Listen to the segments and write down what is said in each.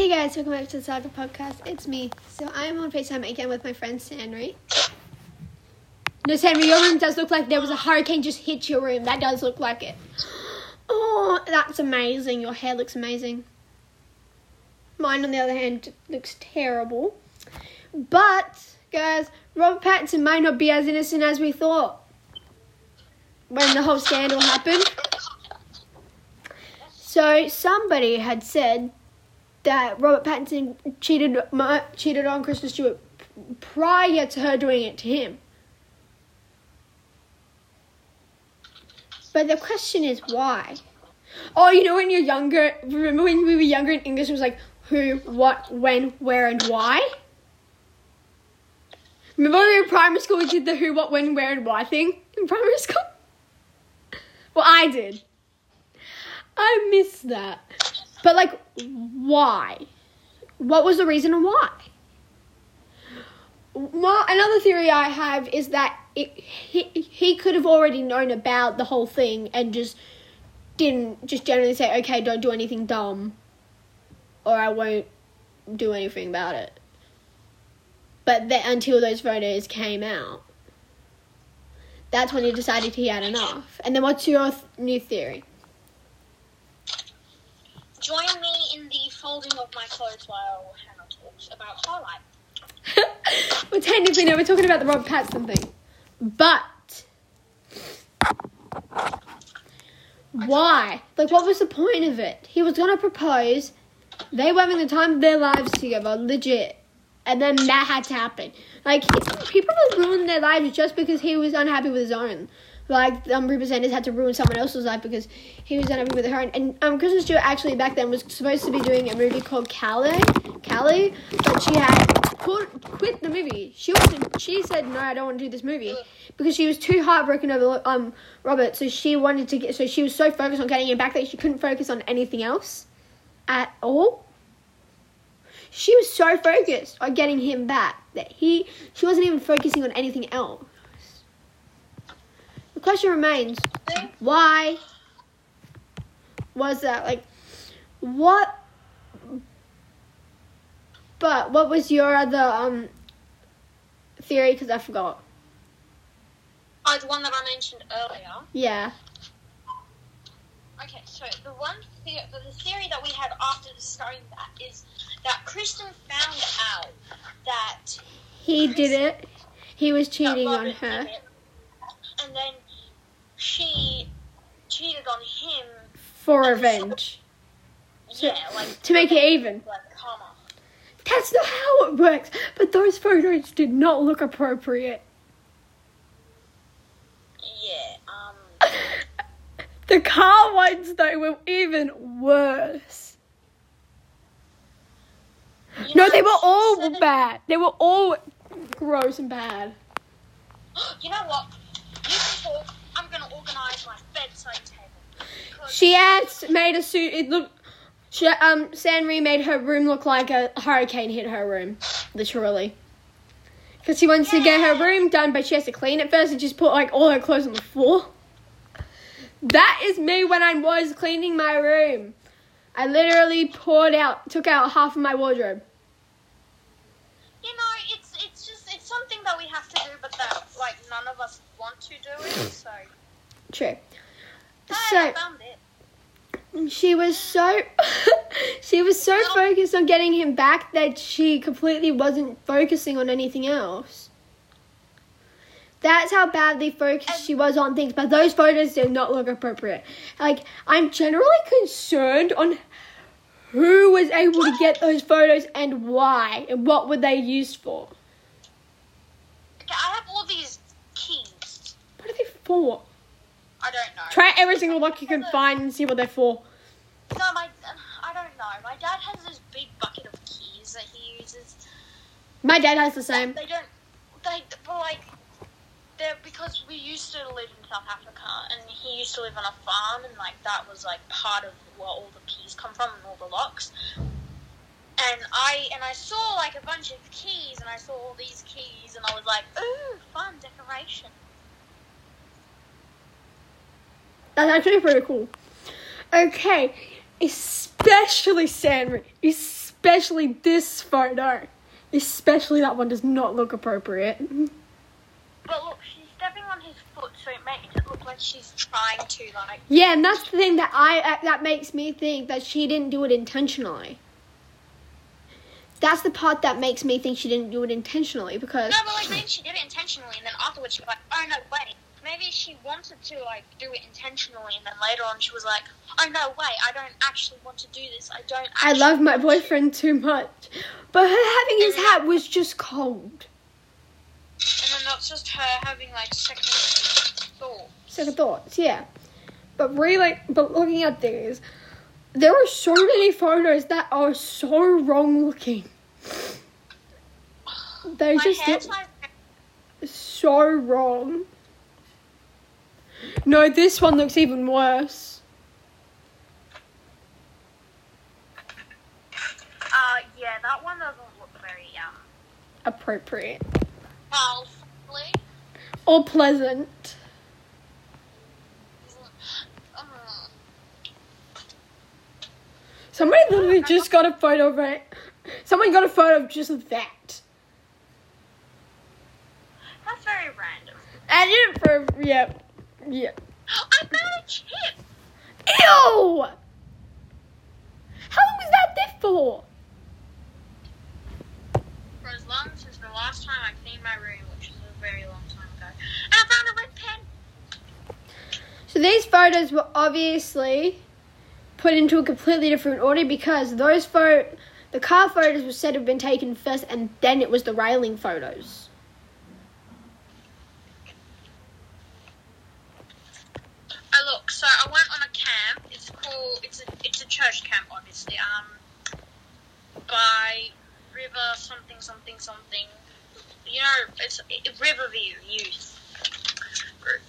Hey guys, welcome back to the Saga Podcast. It's me. So I'm on FaceTime again with my friend Sanri. No, Sanri, your room does look like there was a hurricane just hit your room. That does look like it. Oh, that's amazing. Your hair looks amazing. Mine, on the other hand, looks terrible. But, guys, Robert Pattinson might not be as innocent as we thought when the whole scandal happened. So, somebody had said that Robert Pattinson cheated cheated on Kristen Stewart prior to her doing it to him. But the question is why? Oh, you know when you're younger, remember when we were younger in English it was like who, what, when, where, and why? Remember when we were in primary school we did the who, what, when, where, and why thing in primary school? Well, I did. I miss that. But like, why? What was the reason why? Well, another theory I have is that it, he he could have already known about the whole thing and just didn't just generally say, okay, don't do anything dumb, or I won't do anything about it. But that until those photos came out, that's when he decided he had enough. And then, what's your th- new theory? Join me in the folding of my clothes while Hannah talks about Highlight. well, technically, no, we're talking about the Rob Pattinson thing. But why? Like, what was the point of it? He was gonna propose. They were having the time of their lives together, legit, and then that had to happen. Like, he, he probably ruined their lives just because he was unhappy with his own. Like, um, Sanders had to ruin someone else's life because he was unhappy with her. And, and um, Kristen Stewart actually back then was supposed to be doing a movie called Callie, Callie, but she had quit, quit the movie. She wanted, she said no, I don't want to do this movie because she was too heartbroken over um Robert. So she wanted to get, so she was so focused on getting him back that she couldn't focus on anything else at all. She was so focused on getting him back that he she wasn't even focusing on anything else. The question remains, why was that like what but what was your other um theory because I forgot. Oh, the one that I mentioned earlier. Yeah. Okay, so the one the, the theory that we had after discovering that is that Kristen found out that He did it. He was cheating on her it, and then she cheated on him. for revenge. Yeah, like To make it even. like. That's not how it works. But those photos did not look appropriate. Yeah. Um. The car ones though were even worse. You No, know, they were all said- bad. They were all gross and bad. You know what? You can talk. I'm gonna organize my bedside table. She had made a suit. It looked. She, um, Sanri made her room look like a hurricane hit her room, literally. Because she wants to get her room done, but she has to clean it first and just put like all her clothes on the floor. That is me when I was cleaning my room. I literally poured out, took out half of my wardrobe. you know, it's it's just it's something that we have to do, but that like none of us want to do it. Hmm. So True. hey, I So found it. she was so she was so focused on getting him back that she completely wasn't focusing on anything else. That's how badly focused she was on things, but those photos did not look appropriate. Like, I'm generally concerned on who was able to get those photos and why, and what were they used for. Okay, I have all these keys. What for? I don't know. Try every single lock you can find and see what they're for. No, my I don't know. My dad has this big bucket of keys that he uses. My dad has the same. They don't. They but like. They're because we used to live in South Africa, and he used to live on a farm, and like that was like part of where all the keys come from and all the locks. And I and I saw like a bunch of keys, and I saw all these keys, and I was like, ooh, fun decoration. That's actually pretty cool. Okay, especially Sanri, especially especially this photo. Especially that one does not look appropriate. But look, she's stepping on his foot, so it makes it look like she's trying to like. Yeah, and that's the thing that I uh, that makes me think that she didn't do it intentionally. That's the part that makes me think she didn't do it intentionally because No, but like maybe she did it intentionally, and then afterwards she was like, "Oh no, wait." Maybe she wanted to like do it intentionally, and then later on she was like, "Oh no, wait! I don't actually want to do this. I don't." I love my want to." boyfriend too much. But her having his hat was just cold. And then that's just her having like second thought. Second thoughts, yeah. But really, but looking at these, there are so many photos that are so wrong looking. They My just look so wrong. No, this one looks even worse. Uh, yeah, that one doesn't look very um. Appropriate. Mildly. Or pleasant. Um, Somebody literally just got a photo of it. Someone got a photo of just that. that's very random. And it for yeah. Yeah. I found a chip. Ew! How long was that there for? For as long since the last time I cleaned my room, which was a very long time ago. And I found a red pen. So these photos were obviously put into a completely different order because those photo, the car photos were said to have been taken first, and then it was the railing photos. Oh look, so I went on a camp. It's called it's a it's a church camp, obviously. Um, by River something something. You know, it's it, Riverview Youth Group.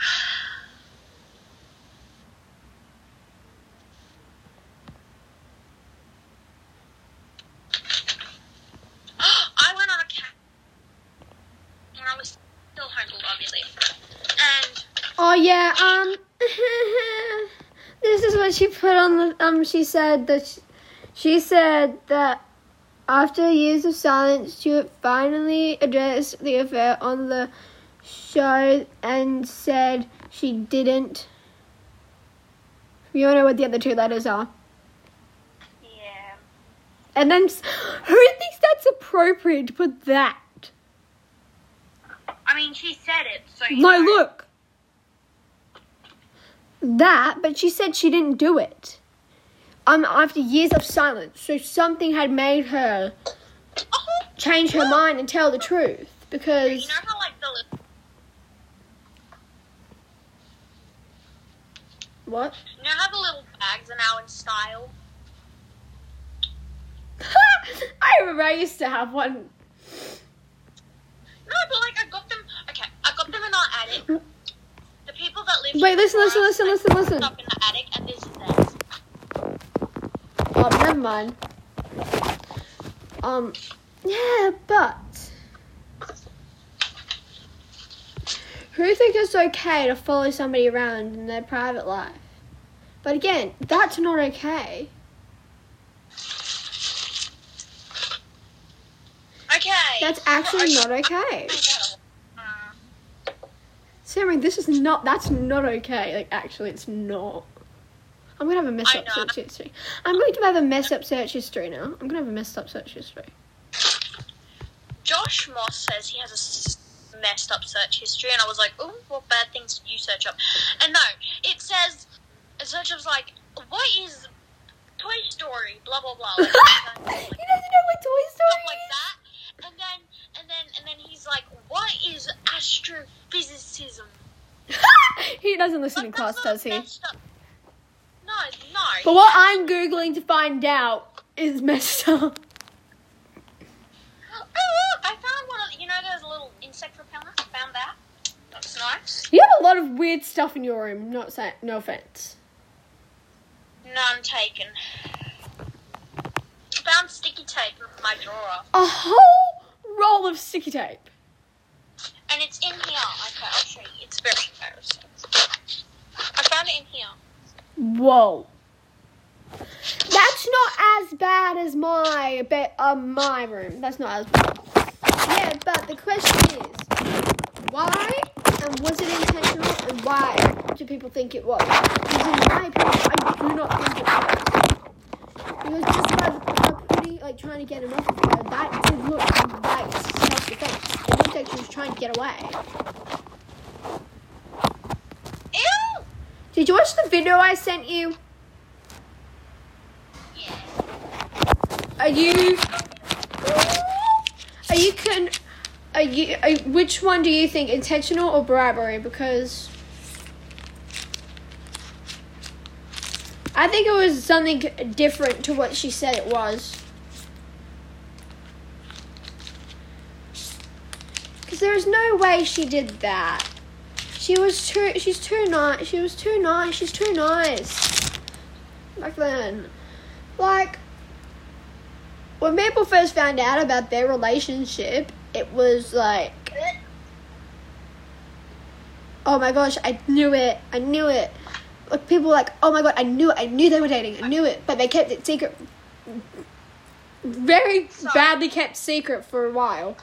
I went on a was still obviously, and Oh yeah, um, this is what she put on the um. She said that she, she said that after years of silence, Stewart finally addressed the affair on the show and said she didn't. You all know what the other two letters are. yeah. And then, who thinks that's appropriate to put that? I mean, she said it, so No, know. look. That, but she said she didn't do it. Um, after years of silence, so something had made her change her mind and tell the truth you because know how like the what? you know how the little bags are now in style. I remember I used to have one. No, but like I got them. Okay, I got them in our attic. The people that live. Wait, listen, listen, listen, listen, listen. put Up in the attic, and this is theirs. Oh, never mind. Um, yeah, but who think it's okay to follow somebody around in their private life? But again, that's not okay. Okay. That's actually not okay. Uh, Sammy, this is not. That's not okay. Like, actually, it's not. I'm gonna have a mess up search history. I'm going to have a mess up search history now. I'm gonna have a messed up search history. Josh Moss says he has a messed up search history, and I was like, "Oh, what bad things did you search up?" And no, it says search up's like, "What is Toy Story?" Blah blah blah. he Like, doesn't know what Toy Story stuff like that. And then and then and then he's like, "What is astrophysicism?" he doesn't listen in Like, class, not does he? messed up. No, no. But what I'm googling to find out is messed up. Oh look, I found one of you know those little insect repellents. I found that. That's nice. You have a lot of weird stuff in your room. Not say, no offense. None taken. Found sticky tape in my drawer, A whole roll of sticky tape. and it's in here. Okay, I'll show you. It's very embarrassing. I found it in here. Whoa. That's not as bad as my bed, uh, my room. That's not as bad. Yeah, but the question is, why and was it intentional, and why do people think it was? Because in my opinion, I do not think it was. Because just by her putting, like trying to get him off of her, that did look like self-defense. It looked like she was trying to get away. Ew! Did you watch the video I sent you? Are you? Are you con? Are you? Are, which one do you think, intentional or bribery? Because I think it was something different to what she said it was. Because there's no way she did that. She was too. She's too nice. She was too nice. She's too nice. Back then, like when people first found out about their relationship, it was like, oh my gosh, I knew it, I knew it. Like people were like, oh my god, I knew it, I knew they were dating, I knew it, but they kept it secret, very badly kept secret for a while.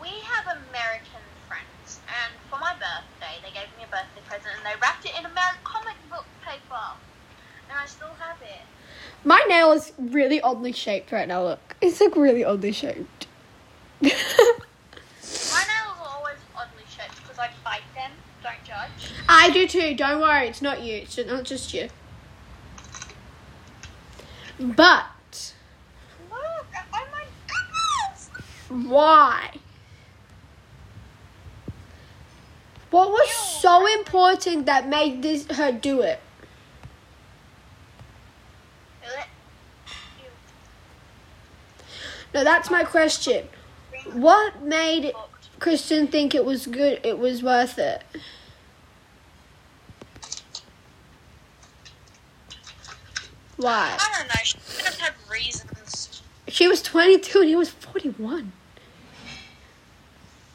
We have American friends, and for my birthday, they gave me a birthday present, and they wrapped it in American comic book paper, and I still have it. My nail is really oddly shaped right now. Look, it's like really oddly shaped. My nails are always oddly shaped because I bite them. Don't judge. I do too. Don't worry, it's not you. It's not just you. But Look! Oh my goodness! why? What was Ew. so important that made this her do it? Ew. No, that's my question. What made Kristen think it was good? It was worth it. Why? I don't know. She could have had reasons. She was 22 and he was 41.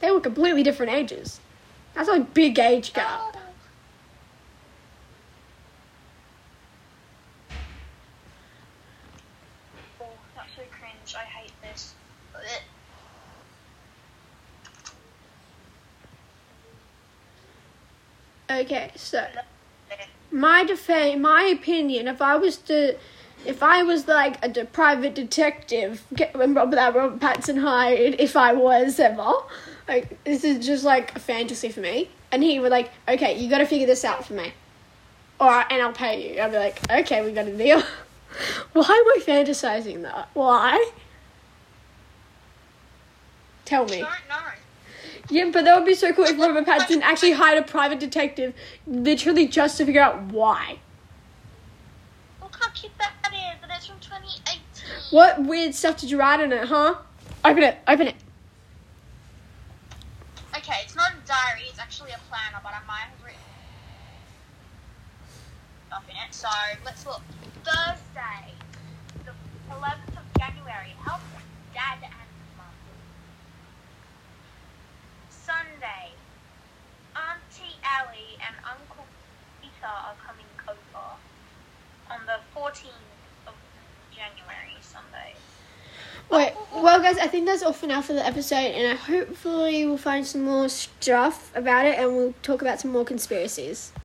They were completely different ages. That's a big age gap. Oh, that's so cringe. I hate this. Ugh. Okay, so my defense, my opinion, if I was to, if I was like a de- private detective, get, Robert, that Robert Pattinson hired, if I was ever, like this is just like a fantasy for me, and he would like, okay, you got to figure this out for me, or and I'll pay you. I'd be like, okay, we got a deal. Why am I fantasizing that? Why? Tell me. Don't know. Yeah, but that would be so cool if Robert Pattinson actually hired a private detective literally just to figure out why. Look how cute that is, and it's from 2018. What weird stuff did you write in it, huh? Open it, open it. Okay, it's not a diary, it's actually a planner, but I might have written stuff in it. So let's look. Thursday, the 11th of January. Help Dad and Mum. Sunday, Auntie Allie and Uncle Peter are coming over on the 14th of January, Sunday. Wait, well, guys, I think that's all for now for the episode, and I hopefully we'll find some more stuff about it and we'll talk about some more conspiracies.